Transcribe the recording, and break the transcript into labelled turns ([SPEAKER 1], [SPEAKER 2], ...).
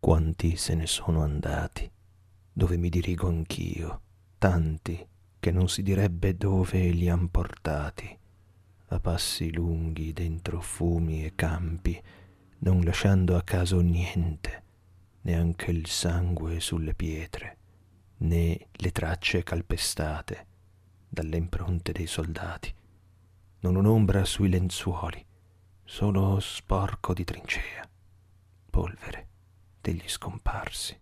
[SPEAKER 1] Quanti se ne sono andati, dove mi dirigo anch'io, tanti che non si direbbe dove li han portati, a passi lunghi dentro fumi e campi, non lasciando a caso niente, neanche il sangue sulle pietre, né le tracce calpestate dalle impronte dei soldati, non un'ombra sui lenzuoli, solo sporco di trincea, polvere degli scomparsi.